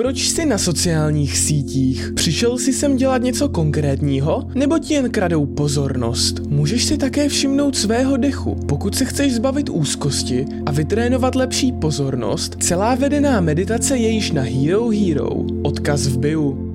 Proč jsi na sociálních sítích? Přišel jsi sem dělat něco konkrétního? Nebo ti jen kradou pozornost? Můžeš si také všimnout svého dechu. Pokud se chceš zbavit úzkosti a vytrénovat lepší pozornost, celá vedená meditace je již na Hero Hero. Odkaz v bio.